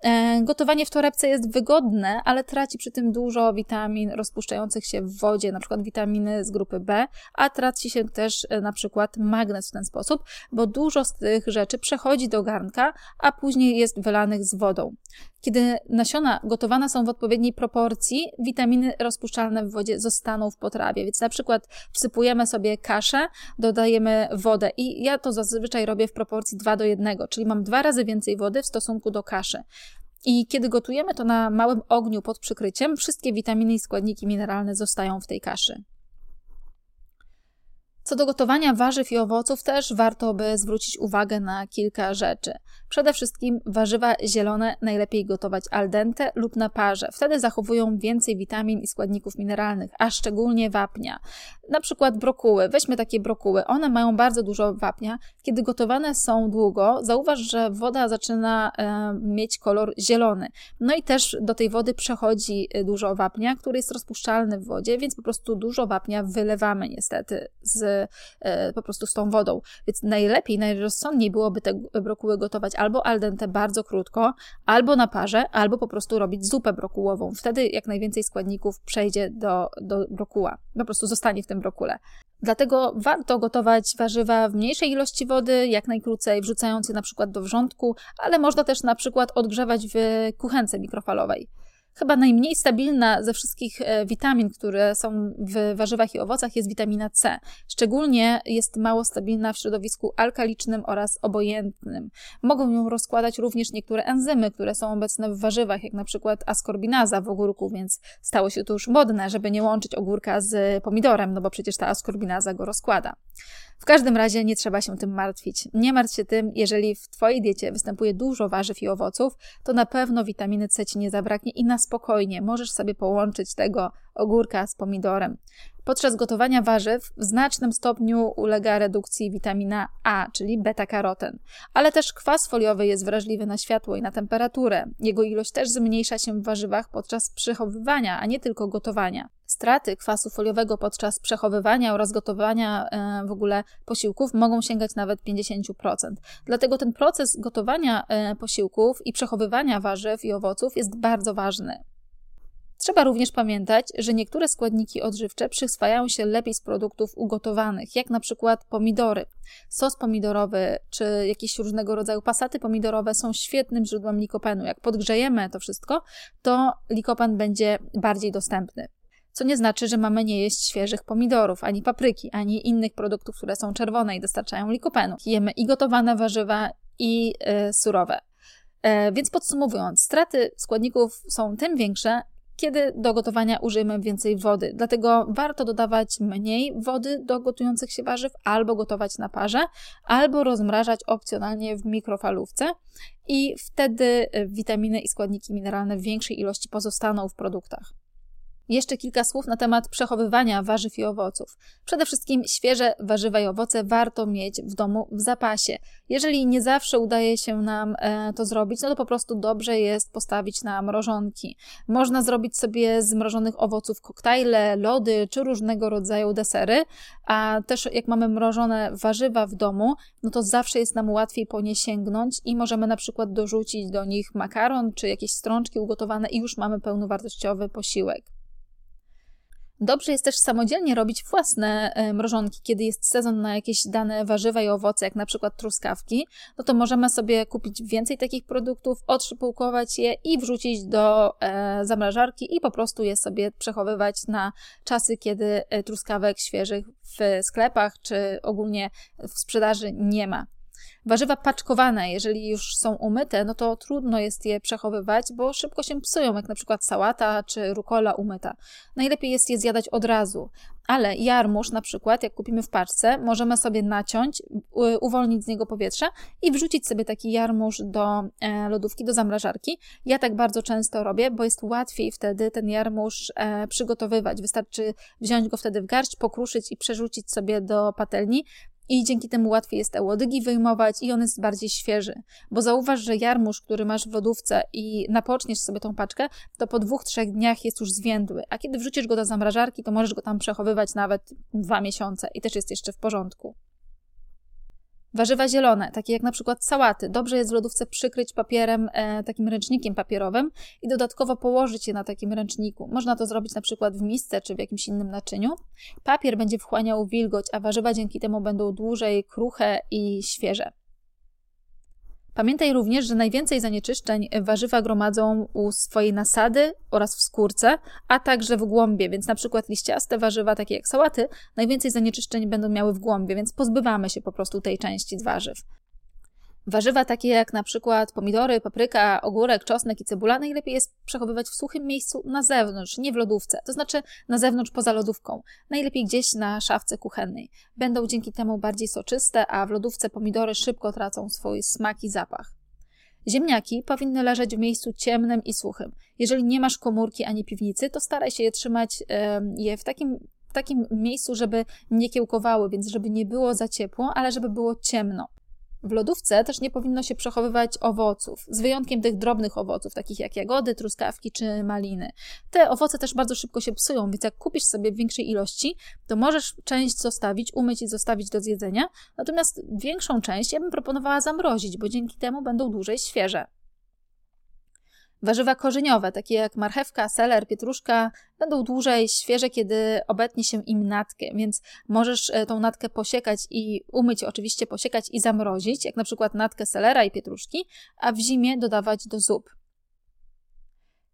E, gotowanie w torebce jest wygodne, ale traci przy tym dużo witamin rozpuszczających się w wodzie, na przykład witaminy z grupy B, a traci się też e, na przykład magnez w ten sposób, bo dużo z tych rzeczy przechodzi do garnka, a później jest wylanych z wodą. Kiedy nasiona gotowane są w odpowiedniej proporcji, witaminy rozpuszczalne w wodzie zostaną w potrawie. Więc na przykład wsypujemy sobie kaszę, dodajemy wodę i ja to zazwyczaj robię w proporcji 2 do 1, czyli mam dwa razy więcej wody w stosunku do kaszy. I kiedy gotujemy to na małym ogniu pod przykryciem, wszystkie witaminy i składniki mineralne zostają w tej kaszy. Co do gotowania warzyw i owoców, też warto by zwrócić uwagę na kilka rzeczy. Przede wszystkim warzywa zielone najlepiej gotować al dente lub na parze. Wtedy zachowują więcej witamin i składników mineralnych, a szczególnie wapnia. Na przykład brokuły. Weźmy takie brokuły. One mają bardzo dużo wapnia. Kiedy gotowane są długo, zauważ, że woda zaczyna e, mieć kolor zielony. No i też do tej wody przechodzi e, dużo wapnia, który jest rozpuszczalny w wodzie, więc po prostu dużo wapnia wylewamy niestety z, e, po prostu z tą wodą. Więc najlepiej, najrozsądniej byłoby te brokuły gotować albo al dente bardzo krótko, albo na parze, albo po prostu robić zupę brokułową. Wtedy jak najwięcej składników przejdzie do, do brokuła. Po prostu zostanie w tym brokule. Dlatego warto gotować warzywa w mniejszej ilości wody, jak najkrócej, wrzucając je na przykład do wrzątku, ale można też na przykład odgrzewać w kuchence mikrofalowej. Chyba najmniej stabilna ze wszystkich e, witamin, które są w warzywach i owocach, jest witamina C. Szczególnie jest mało stabilna w środowisku alkalicznym oraz obojętnym. Mogą ją rozkładać również niektóre enzymy, które są obecne w warzywach, jak na przykład askorbinaza w ogórku, więc stało się to już modne, żeby nie łączyć ogórka z pomidorem, no bo przecież ta askorbinaza go rozkłada. W każdym razie nie trzeba się tym martwić. Nie martw się tym, jeżeli w Twojej diecie występuje dużo warzyw i owoców, to na pewno witaminy C Ci nie zabraknie i na spokojnie możesz sobie połączyć tego ogórka z pomidorem. Podczas gotowania warzyw w znacznym stopniu ulega redukcji witamina A, czyli beta-karoten. Ale też kwas foliowy jest wrażliwy na światło i na temperaturę. Jego ilość też zmniejsza się w warzywach podczas przechowywania, a nie tylko gotowania. Straty kwasu foliowego podczas przechowywania oraz gotowania e, w ogóle posiłków mogą sięgać nawet 50%. Dlatego ten proces gotowania e, posiłków i przechowywania warzyw i owoców jest bardzo ważny. Trzeba również pamiętać, że niektóre składniki odżywcze przyswajają się lepiej z produktów ugotowanych, jak na przykład pomidory. Sos pomidorowy czy jakieś różnego rodzaju pasaty pomidorowe są świetnym źródłem likopenu. Jak podgrzejemy to wszystko, to likopen będzie bardziej dostępny. Co nie znaczy, że mamy nie jeść świeżych pomidorów, ani papryki, ani innych produktów, które są czerwone i dostarczają likopenu. Jemy i gotowane warzywa, i y, surowe. E, więc podsumowując, straty składników są tym większe, kiedy do gotowania użyjemy więcej wody. Dlatego warto dodawać mniej wody do gotujących się warzyw, albo gotować na parze, albo rozmrażać opcjonalnie w mikrofalówce i wtedy witaminy i składniki mineralne w większej ilości pozostaną w produktach. Jeszcze kilka słów na temat przechowywania warzyw i owoców. Przede wszystkim świeże warzywa i owoce warto mieć w domu w zapasie. Jeżeli nie zawsze udaje się nam e, to zrobić, no to po prostu dobrze jest postawić na mrożonki. Można zrobić sobie z mrożonych owoców koktajle, lody czy różnego rodzaju desery, a też jak mamy mrożone warzywa w domu, no to zawsze jest nam łatwiej po nie sięgnąć i możemy na przykład dorzucić do nich makaron czy jakieś strączki ugotowane i już mamy pełnowartościowy posiłek. Dobrze jest też samodzielnie robić własne e, mrożonki, kiedy jest sezon na jakieś dane warzywa i owoce, jak na przykład truskawki, no to możemy sobie kupić więcej takich produktów, otrzypułkować je i wrzucić do e, zamrażarki i po prostu je sobie przechowywać na czasy, kiedy e, truskawek świeżych w sklepach czy ogólnie w sprzedaży nie ma. Warzywa paczkowane, jeżeli już są umyte, no to trudno jest je przechowywać, bo szybko się psują, jak na przykład sałata czy rukola umyta. Najlepiej jest je zjadać od razu. Ale jarmuż na przykład, jak kupimy w paczce, możemy sobie naciąć, uwolnić z niego powietrze i wrzucić sobie taki jarmuż do e, lodówki, do zamrażarki. Ja tak bardzo często robię, bo jest łatwiej wtedy ten jarmuż e, przygotowywać. Wystarczy wziąć go wtedy w garść, pokruszyć i przerzucić sobie do patelni i dzięki temu łatwiej jest te łodygi wyjmować i on jest bardziej świeży. Bo zauważ, że jarmuż, który masz w lodówce i napoczniesz sobie tą paczkę, to po dwóch, trzech dniach jest już zwiędły. A kiedy wrzucisz go do zamrażarki, to możesz go tam przechowywać nawet dwa miesiące i też jest jeszcze w porządku. Warzywa zielone, takie jak na przykład sałaty, dobrze jest w lodówce przykryć papierem, e, takim ręcznikiem papierowym i dodatkowo położyć je na takim ręczniku. Można to zrobić na przykład w misce czy w jakimś innym naczyniu. Papier będzie wchłaniał wilgoć, a warzywa dzięki temu będą dłużej kruche i świeże. Pamiętaj również, że najwięcej zanieczyszczeń warzywa gromadzą u swojej nasady oraz w skórce, a także w głąbie, więc na przykład liściaste warzywa, takie jak sałaty, najwięcej zanieczyszczeń będą miały w głąbie, więc pozbywamy się po prostu tej części z warzyw. Warzywa takie jak na przykład pomidory, papryka, ogórek, czosnek i cebula najlepiej jest przechowywać w suchym miejscu na zewnątrz, nie w lodówce, to znaczy na zewnątrz poza lodówką, najlepiej gdzieś na szafce kuchennej. Będą dzięki temu bardziej soczyste, a w lodówce pomidory szybko tracą swój smak i zapach. Ziemniaki powinny leżeć w miejscu ciemnym i suchym. Jeżeli nie masz komórki ani piwnicy, to staraj się je trzymać je w takim w takim miejscu, żeby nie kiełkowały, więc żeby nie było za ciepło, ale żeby było ciemno. W lodówce też nie powinno się przechowywać owoców, z wyjątkiem tych drobnych owoców, takich jak jagody, truskawki czy maliny. Te owoce też bardzo szybko się psują, więc jak kupisz sobie w większej ilości, to możesz część zostawić, umyć i zostawić do zjedzenia, natomiast większą część ja bym proponowała zamrozić, bo dzięki temu będą dłużej świeże. Warzywa korzeniowe, takie jak marchewka, seler, pietruszka, będą dłużej świeże, kiedy obetnie się im natkę, więc możesz e, tą natkę posiekać i umyć, oczywiście posiekać i zamrozić, jak na przykład natkę selera i pietruszki, a w zimie dodawać do zup.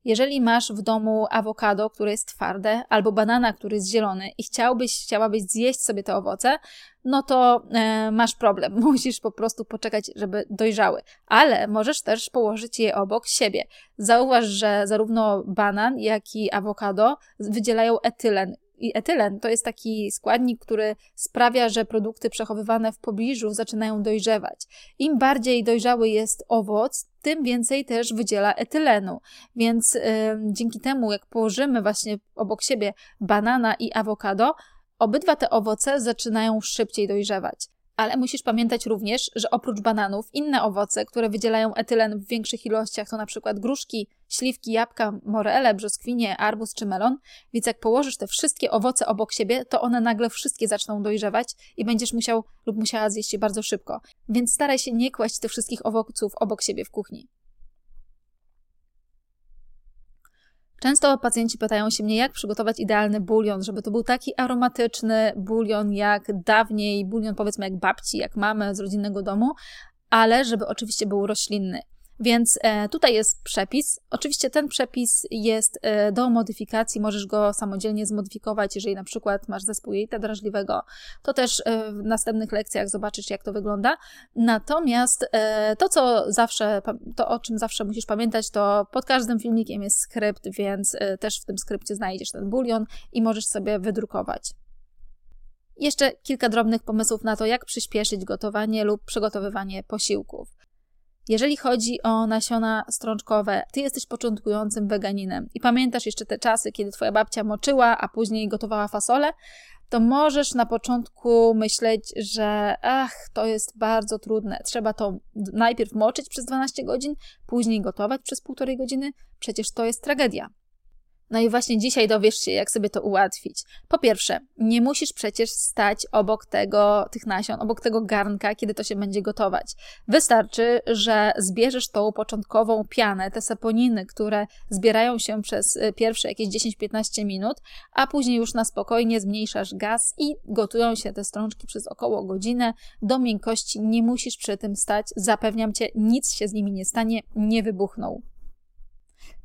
Jeżeli masz w domu awokado, które jest twarde, albo banana, który jest zielony i chciałbyś, chciałabyś zjeść sobie te owoce, no to e, masz problem. Musisz po prostu poczekać, żeby dojrzały. Ale możesz też położyć je obok siebie. Zauważ, że zarówno banan, jak i awokado wydzielają etylen. I etylen to jest taki składnik, który sprawia, że produkty przechowywane w pobliżu zaczynają dojrzewać. Im bardziej dojrzały jest owoc, tym więcej też wydziela etylenu. Więc yy, dzięki temu, jak położymy właśnie obok siebie banana i awokado, obydwa te owoce zaczynają szybciej dojrzewać. Ale musisz pamiętać również, że oprócz bananów, inne owoce, które wydzielają etylen w większych ilościach, to na przykład gruszki, śliwki, jabłka, morele, brzoskwinie, arbuz czy melon. Więc jak położysz te wszystkie owoce obok siebie, to one nagle wszystkie zaczną dojrzewać i będziesz musiał lub musiała zjeść je bardzo szybko. Więc staraj się nie kłaść tych wszystkich owoców obok siebie w kuchni. Często pacjenci pytają się mnie, jak przygotować idealny bulion, żeby to był taki aromatyczny bulion jak dawniej, bulion powiedzmy jak babci, jak mamy z rodzinnego domu, ale żeby oczywiście był roślinny. Więc e, tutaj jest przepis. Oczywiście ten przepis jest e, do modyfikacji, możesz go samodzielnie zmodyfikować, jeżeli na przykład masz zespół jelita drażliwego, to też e, w następnych lekcjach zobaczysz, jak to wygląda. Natomiast to, co zawsze, to o czym zawsze musisz pamiętać, to pod każdym filmikiem jest skrypt, więc też w tym skrypcie znajdziesz ten bulion i możesz sobie wydrukować. Jeszcze kilka drobnych pomysłów na to, jak przyspieszyć gotowanie lub przygotowywanie posiłków. Jeżeli chodzi o nasiona strączkowe, ty jesteś początkującym weganinem i pamiętasz jeszcze te czasy, kiedy twoja babcia moczyła, a później gotowała fasolę, to możesz na początku myśleć, że ach, to jest bardzo trudne. Trzeba to najpierw moczyć przez 12 godzin, później gotować przez półtorej godziny. Przecież to jest tragedia. No i właśnie dzisiaj dowiesz się, jak sobie to ułatwić. Po pierwsze, nie musisz przecież stać obok tego, tych nasion, obok tego garnka, kiedy to się będzie gotować. Wystarczy, że zbierzesz tą początkową pianę, te saponiny, które zbierają się przez y, pierwsze jakieś 10-15 minut, a później już na spokojnie zmniejszasz gaz i gotują się te strączki przez około godzinę do miękkości. Nie musisz przy tym stać, zapewniam cię, nic się z nimi nie stanie, nie wybuchną.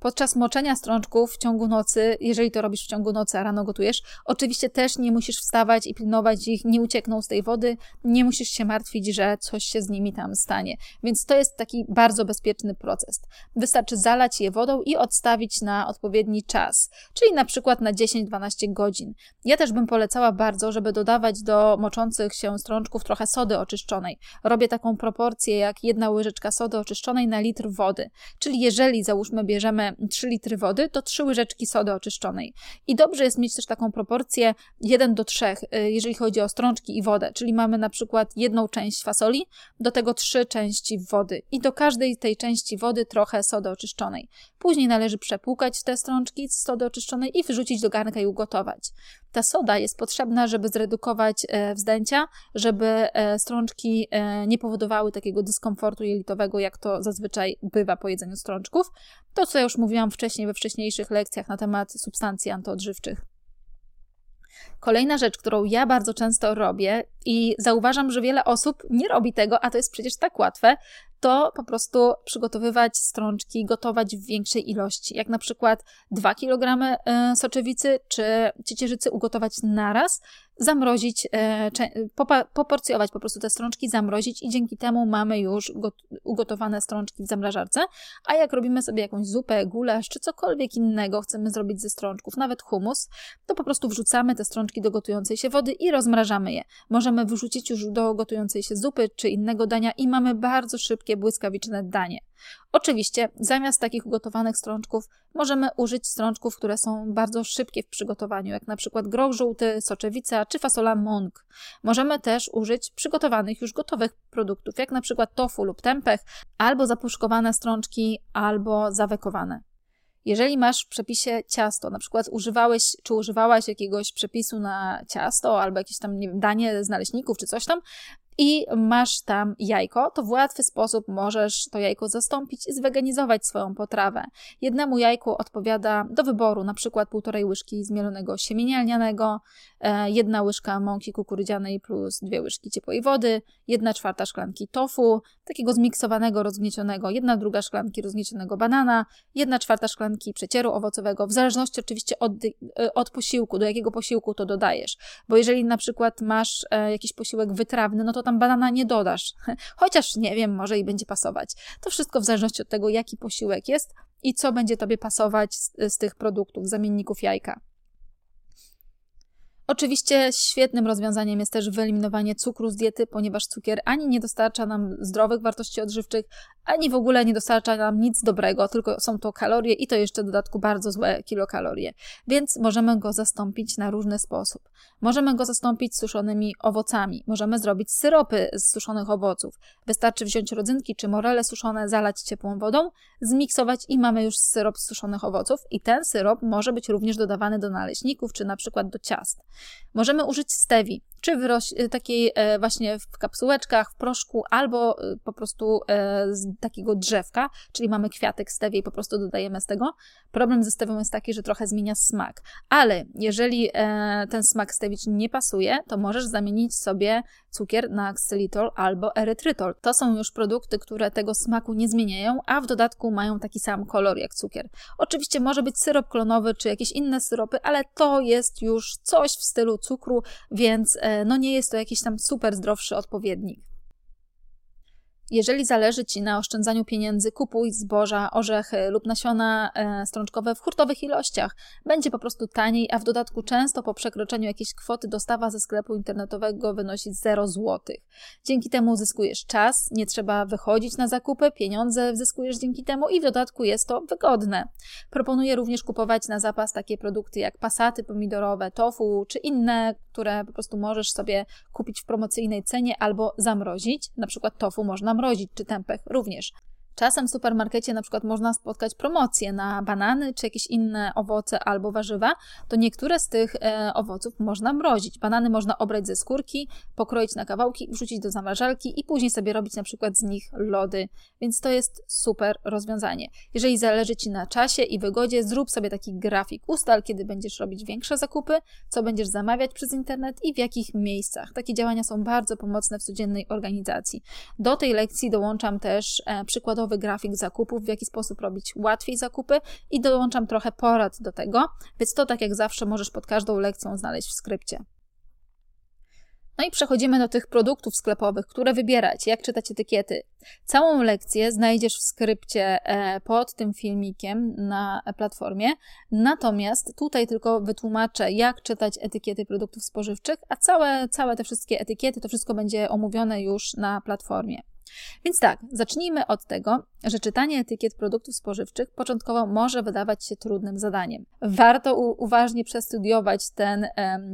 Podczas moczenia strączków w ciągu nocy, jeżeli to robisz w ciągu nocy, a rano gotujesz, oczywiście też nie musisz wstawać i pilnować ich, nie uciekną z tej wody, nie musisz się martwić, że coś się z nimi tam stanie. Więc to jest taki bardzo bezpieczny proces. Wystarczy zalać je wodą i odstawić na odpowiedni czas, czyli na przykład na 10-12 godzin. Ja też bym polecała bardzo, żeby dodawać do moczących się strączków trochę sody oczyszczonej. Robię taką proporcję jak jedna łyżeczka sody oczyszczonej na litr wody. Czyli jeżeli załóżmy bierzemy 3 litry wody, to 3 łyżeczki sody oczyszczonej. I dobrze jest mieć też taką proporcję 1 do 3, y, jeżeli chodzi o strączki i wodę, czyli mamy na przykład jedną część fasoli, do tego trzy części wody i do każdej tej części wody trochę sody oczyszczonej. Później należy przepłukać te strączki z sody oczyszczonej i wrzucić do garnka i ugotować. Ta soda jest potrzebna, żeby zredukować e, wzdęcia, żeby e, strączki e, nie powodowały takiego dyskomfortu jelitowego, jak to zazwyczaj bywa po jedzeniu strączków. To, co ja już mówiłam wcześniej we wcześniejszych lekcjach na temat substancji antyodżywczych. Kolejna rzecz, którą ja bardzo często robię i zauważam, że wiele osób nie robi tego, a to jest przecież tak łatwe, to po prostu przygotowywać strączki, gotować w większej ilości. Jak na przykład 2 kg e, soczewicy czy ciecierzycy ugotować naraz, zamrozić, e, poporcjować po prostu te strączki, zamrozić i dzięki temu mamy już ugotowane strączki w zamrażarce. A jak robimy sobie jakąś zupę, gulasz czy cokolwiek innego chcemy zrobić ze strączków, nawet humus, to po prostu wrzucamy te strączki do gotującej się wody i rozmrażamy je. Możemy wrzucić już do gotującej się zupy czy innego dania i mamy bardzo szybkie, błyskawiczne danie. Oczywiście, zamiast takich ugotowanych strączków, możemy użyć strączków, które są bardzo szybkie w przygotowaniu, jak na przykład groch żółty, soczewica czy fasola mong. Możemy też użyć przygotowanych już gotowych produktów, jak na przykład tofu lub tempeh, albo zapuszkowane strączki, albo zawekowane. Jeżeli masz w przepisie ciasto, na przykład używałeś czy używałaś jakiegoś przepisu na ciasto albo jakieś tam nie wiem, danie z naleśników czy coś tam, i masz tam jajko, to w łatwy sposób możesz to jajko zastąpić i zweganizować swoją potrawę. Jednemu jajku odpowiada do wyboru na przykład półtorej łyżki zmielonego siemienia lnianego, e, jedna łyżka mąki kukurydzianej plus dwie łyżki ciepłej wody, jedna czwarta szklanki tofu, takiego zmiksowanego, rozgniecionego, jedna druga szklanki rozgniecionego banana, jedna czwarta szklanki przecieru owocowego, w zależności oczywiście od, e, od posiłku, do jakiego posiłku to dodajesz. Bo jeżeli na przykład masz e, jakiś posiłek wytrawny, no to tam banana nie dodasz. Chociaż nie wiem, może i będzie pasować. To wszystko w zależności od tego, jaki posiłek jest i co będzie Tobie pasować z, z tych produktów, zamienników jajka. Oczywiście świetnym rozwiązaniem jest też wyeliminowanie cukru z diety, ponieważ cukier ani nie dostarcza nam zdrowych wartości odżywczych, ani w ogóle nie dostarcza nam nic dobrego, tylko są to kalorie i to jeszcze w dodatku bardzo złe kilokalorie. Więc możemy go zastąpić na różny sposób. Możemy go zastąpić suszonymi owocami, możemy zrobić syropy z suszonych owoców. Wystarczy wziąć rodzynki czy morele suszone, zalać ciepłą wodą, zmiksować i mamy już syrop z suszonych owoców i ten syrop może być również dodawany do naleśników czy na przykład do ciast. Możemy użyć stewi, czy w takiej e, właśnie w kapsułeczkach, w proszku, albo e, po prostu e, z takiego drzewka, czyli mamy kwiatek stewi i po prostu dodajemy z tego. Problem ze stewią jest taki, że trochę zmienia smak, ale jeżeli ten smak stewi Ci nie pasuje, to możesz zamienić sobie cukier na xylitol albo erytrytol. To są już produkty, które tego smaku nie zmieniają, a w dodatku mają taki sam kolor jak cukier. Oczywiście może być syrop klonowy czy jakieś inne syropy, ale to jest już coś w stylu cukru, więc no nie jest to jakiś tam super zdrowszy odpowiednik. Jeżeli zależy Ci na oszczędzaniu pieniędzy, kupuj zboża, orzechy lub nasiona e, strączkowe w hurtowych ilościach. Będzie po prostu taniej, a w dodatku często po przekroczeniu jakiejś kwoty dostawa ze sklepu internetowego wynosi 0 zł. Dzięki temu uzyskujesz czas, nie trzeba wychodzić na zakupy, pieniądze zyskujesz dzięki temu i w dodatku jest to wygodne. Proponuję również kupować na zapas takie produkty jak pasaty pomidorowe, tofu czy inne, które po prostu możesz sobie kupić w promocyjnej cenie albo zamrozić. Na przykład tofu można mrozić, czy tempeh również. Czasem w supermarkecie na przykład można spotkać promocje na banany czy jakieś inne owoce albo warzywa, to niektóre z tych e, owoców można mrozić. Banany można obrać ze skórki, pokroić na kawałki, wrzucić do zamrażalki i później sobie robić na przykład z nich lody, więc to jest super rozwiązanie. Jeżeli zależy Ci na czasie i wygodzie, zrób sobie taki grafik. Ustal, kiedy będziesz robić większe zakupy, co będziesz zamawiać przez internet i w jakich miejscach. Takie działania są bardzo pomocne w codziennej organizacji. Do tej lekcji dołączam też e, przykładowy grafik zakupów, w jaki sposób robić łatwiej zakupy i dołączam trochę porad do tego, więc to tak jak zawsze możesz pod każdą lekcją znaleźć w skrypcie. No i przechodzimy do tych produktów sklepowych, które wybierać, jak czytać etykiety. Całą lekcję znajdziesz w skrypcie e, pod tym filmikiem na platformie, natomiast tutaj tylko wytłumaczę, jak czytać etykiety produktów spożywczych, a całe, całe te wszystkie etykiety, to wszystko będzie omówione już na platformie. Więc tak, zacznijmy od tego, że czytanie etykiet produktów spożywczych początkowo może wydawać się trudnym zadaniem. Warto uważnie przestudiować ten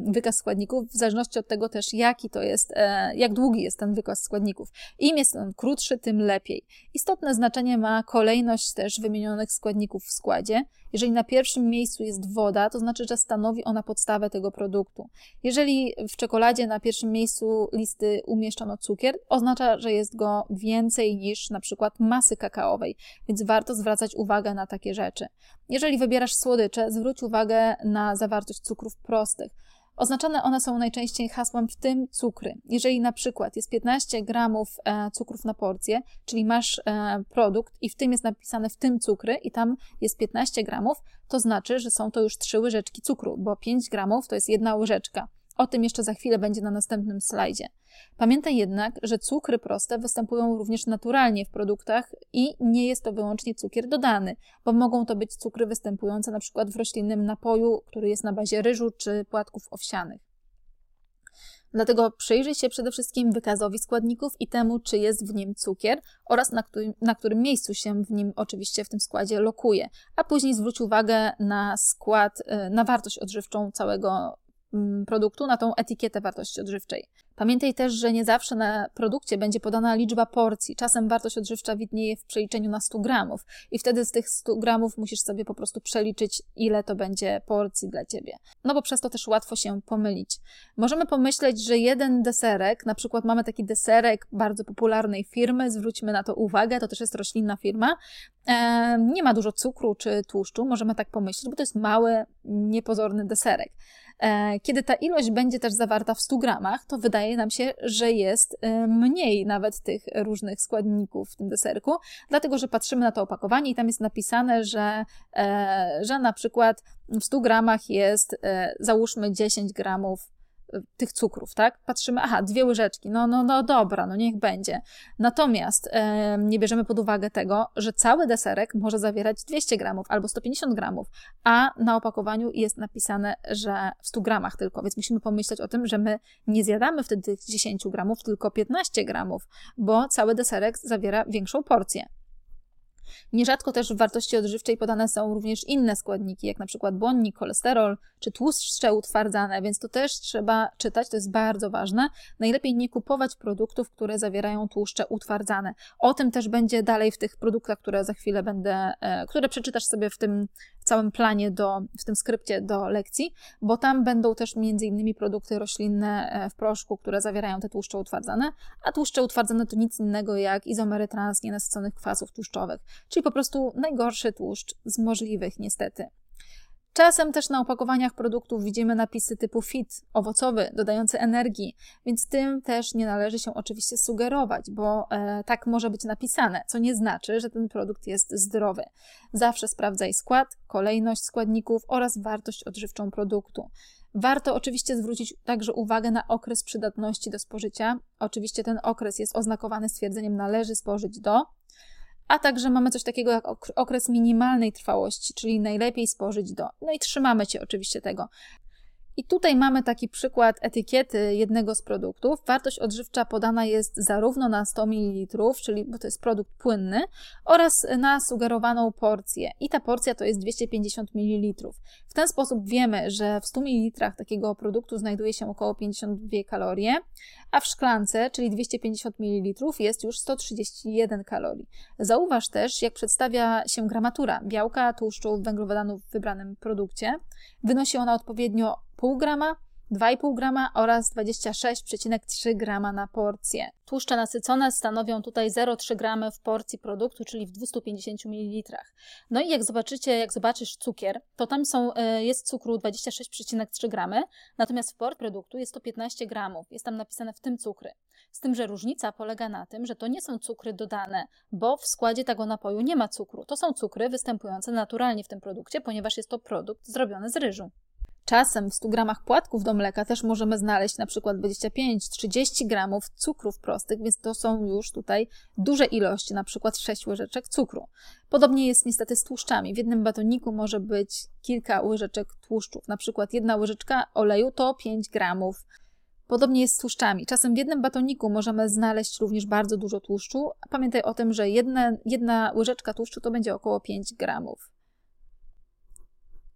wykaz składników, w zależności od tego też, jaki to jest, e, jak długi jest ten wykaz składników. Im jest on krótszy, tym lepiej. Istotne znaczenie ma kolejność też wymienionych składników w składzie. Jeżeli na pierwszym miejscu jest woda, to znaczy, że stanowi ona podstawę tego produktu. Jeżeli w czekoladzie na pierwszym miejscu listy umieszczono cukier, oznacza, że jest go więcej niż na przykład masy kakaowej, więc warto zwracać uwagę na takie rzeczy. Jeżeli wybierasz słodycze, zwróć uwagę na zawartość cukrów prostych. Oznaczane one są najczęściej hasłem w tym cukry. Jeżeli na przykład jest 15 gramów e, cukrów na porcję, czyli masz e, produkt i w tym jest napisane w tym cukry i tam jest 15 gramów, to znaczy, że są to już 3 łyżeczki cukru, bo 5 gramów to jest jedna łyżeczka. O tym jeszcze za chwilę będzie na następnym slajdzie. Pamiętaj jednak, że cukry proste występują również naturalnie w produktach i nie jest to wyłącznie cukier dodany, bo mogą to być cukry występujące przykład w roślinnym napoju, który jest na bazie ryżu czy płatków owsianych. Dlatego przyjrzyj się przede wszystkim wykazowi składników i temu, czy jest w nim cukier oraz na którym, na którym miejscu się w nim oczywiście w tym składzie lokuje, a później zwróć uwagę na skład, y, na wartość odżywczą całego produktu na tą etykietę wartości odżywczej. Pamiętaj też, że nie zawsze na produkcie będzie podana liczba porcji. Czasem wartość odżywcza widnieje w przeliczeniu na 100 gramów i wtedy z tych 100 gramów musisz sobie po prostu przeliczyć, ile to będzie porcji dla Ciebie. No bo przez to też łatwo się pomylić. Możemy pomyśleć, że jeden deserek, na przykład mamy taki deserek bardzo popularnej firmy, zwróćmy na to uwagę, to też jest roślinna firma, e, nie ma dużo cukru czy tłuszczu, możemy tak pomyśleć, bo to jest mały, niepozorny deserek. E, kiedy ta ilość będzie też zawarta w 100 gramach, to wydaje nam się, że jest e, mniej nawet tych różnych składników w tym deserku, dlatego że patrzymy na to opakowanie i tam jest napisane, że, e, że na przykład w 100 gramach jest załóżmy 10 gramów tych cukrów, tak? Patrzymy, aha, dwie łyżeczki, no, no, no dobra, no niech będzie. Natomiast e, nie bierzemy pod uwagę tego, że cały deserek może zawierać 200 gramów albo 150 gramów, a na opakowaniu jest napisane, że w 100 gramach tylko, więc musimy pomyśleć o tym, że my nie zjadamy wtedy tych 10 gramów, tylko 15 gramów, bo cały deserek zawiera większą porcję. Nierzadko też w wartości odżywczej podane są również inne składniki, jak na przykład błonnik, cholesterol czy tłuszcze utwardzane, więc to też trzeba czytać, to jest bardzo ważne. Najlepiej nie kupować produktów, które zawierają tłuszcze utwardzane. O tym też będzie dalej w tych produktach, które za chwilę będę, e, które przeczytasz sobie w tym w całym planie, do, w tym skrypcie do lekcji, bo tam będą też innymi produkty roślinne e, w proszku, które zawierają te tłuszcze utwardzane, a tłuszcze utwardzane to nic innego jak izomery trans nienasyconych kwasów tłuszczowych, czyli po prostu najgorszy tłuszcz z możliwych niestety. Czasem też na opakowaniach produktów widzimy napisy typu fit, owocowy, dodający energii, więc tym też nie należy się oczywiście sugerować, bo e, tak może być napisane, co nie znaczy, że ten produkt jest zdrowy. Zawsze sprawdzaj skład, kolejność składników oraz wartość odżywczą produktu. Warto oczywiście zwrócić także uwagę na okres przydatności do spożycia. Oczywiście ten okres jest oznakowany stwierdzeniem należy spożyć do, a także mamy coś takiego jak okres minimalnej trwałości, czyli najlepiej spożyć do. No i trzymamy się oczywiście tego. I tutaj mamy taki przykład etykiety jednego z produktów. Wartość odżywcza podana jest zarówno na 100 ml, czyli bo to jest produkt płynny, oraz na sugerowaną porcję. I ta porcja to jest 250 ml. W ten sposób wiemy, że w 100 ml takiego produktu znajduje się około 52 kalorie, a w szklance, czyli 250 ml, jest już 131 kalorii. Zauważ też, jak przedstawia się gramatura białka, tłuszczów, węglowodanów w wybranym produkcie. Wynosi ona odpowiednio 0,5 grama, 2,5 grama oraz 26,3 grama na porcję. Tłuszcze nasycone stanowią tutaj 0,3 gramy w porcji produktu, czyli w 250 ml. No i jak zobaczycie, jak zobaczysz cukier, to tam są, e, jest cukru 26,3 gramy, natomiast w porcji produktu jest to 15 gramów. Jest tam napisane w tym cukry. Z tym, że różnica polega na tym, że to nie są cukry dodane, bo w składzie tego napoju nie ma cukru. To są cukry występujące naturalnie w tym produkcie, ponieważ jest to produkt zrobiony z ryżu. Czasem w 100 gramach płatków do mleka też możemy znaleźć na przykład 25-30 gramów cukrów prostych, więc to są już tutaj duże ilości, na przykład 6 łyżeczek cukru. Podobnie jest niestety z tłuszczami. W jednym batoniku może być kilka łyżeczek tłuszczów, na przykład jedna łyżeczka oleju to 5 gramów. Podobnie jest z tłuszczami. Czasem w jednym batoniku możemy znaleźć również bardzo dużo tłuszczu. Pamiętaj o tym, że jedna, jedna łyżeczka tłuszczu to będzie około 5 gramów.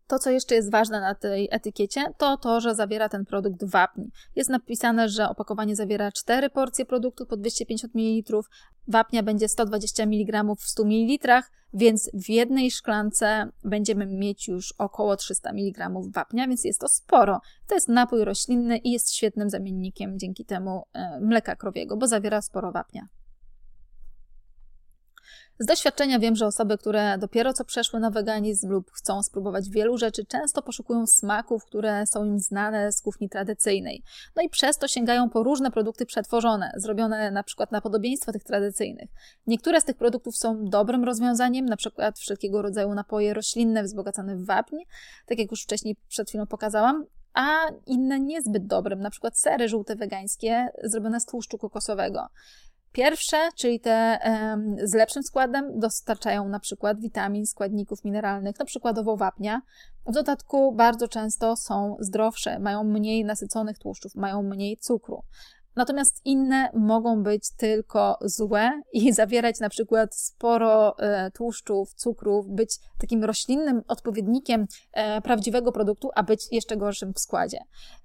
To, co jeszcze jest ważne na tej etykiecie, to to, że zawiera ten produkt wapń. Jest napisane, że opakowanie zawiera 4 porcje produktu po 250 ml, wapnia będzie 120 mg w 100 ml, więc w jednej szklance będziemy mieć już około 300 mg wapnia, więc jest to sporo. To jest napój roślinny i jest świetnym zamiennikiem dzięki temu e, mleka krowiego, bo zawiera sporo wapnia. Z doświadczenia wiem, że osoby, które dopiero co przeszły na weganizm lub chcą spróbować wielu rzeczy, często poszukują smaków, które są im znane z kuchni tradycyjnej. No i przez to sięgają po różne produkty przetworzone, zrobione na przykład na podobieństwo tych tradycyjnych. Niektóre z tych produktów są dobrym rozwiązaniem, na przykład wszelkiego rodzaju napoje roślinne wzbogacane w wapń, tak jak już wcześniej przed chwilą pokazałam, a inne niezbyt dobrym, na przykład sery żółte wegańskie zrobione z tłuszczu kokosowego. Pierwsze, czyli te z lepszym składem, dostarczają na przykład witamin, składników mineralnych, na przykładowo wapnia. W dodatku bardzo często są zdrowsze, mają mniej nasyconych tłuszczów, mają mniej cukru. Natomiast inne mogą być tylko złe i zawierać na przykład sporo e, tłuszczów, cukrów, być takim roślinnym odpowiednikiem e, prawdziwego produktu, a być jeszcze gorszym w składzie.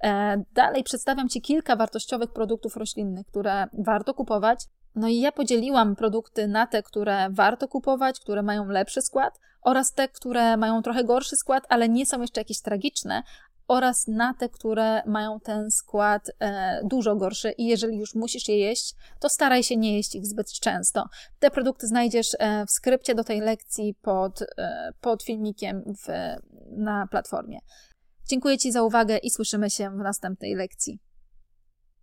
E, dalej przedstawiam Ci kilka wartościowych produktów roślinnych, które warto kupować. No i ja podzieliłam produkty na te, które warto kupować, które mają lepszy skład, oraz te, które mają trochę gorszy skład, ale nie są jeszcze jakieś tragiczne, oraz na te, które mają ten skład e, dużo gorszy i jeżeli już musisz je jeść, to staraj się nie jeść ich zbyt często. Te produkty znajdziesz e, w skrypcie do tej lekcji pod, e, pod filmikiem w, na platformie. Dziękuję Ci za uwagę i słyszymy się w następnej lekcji.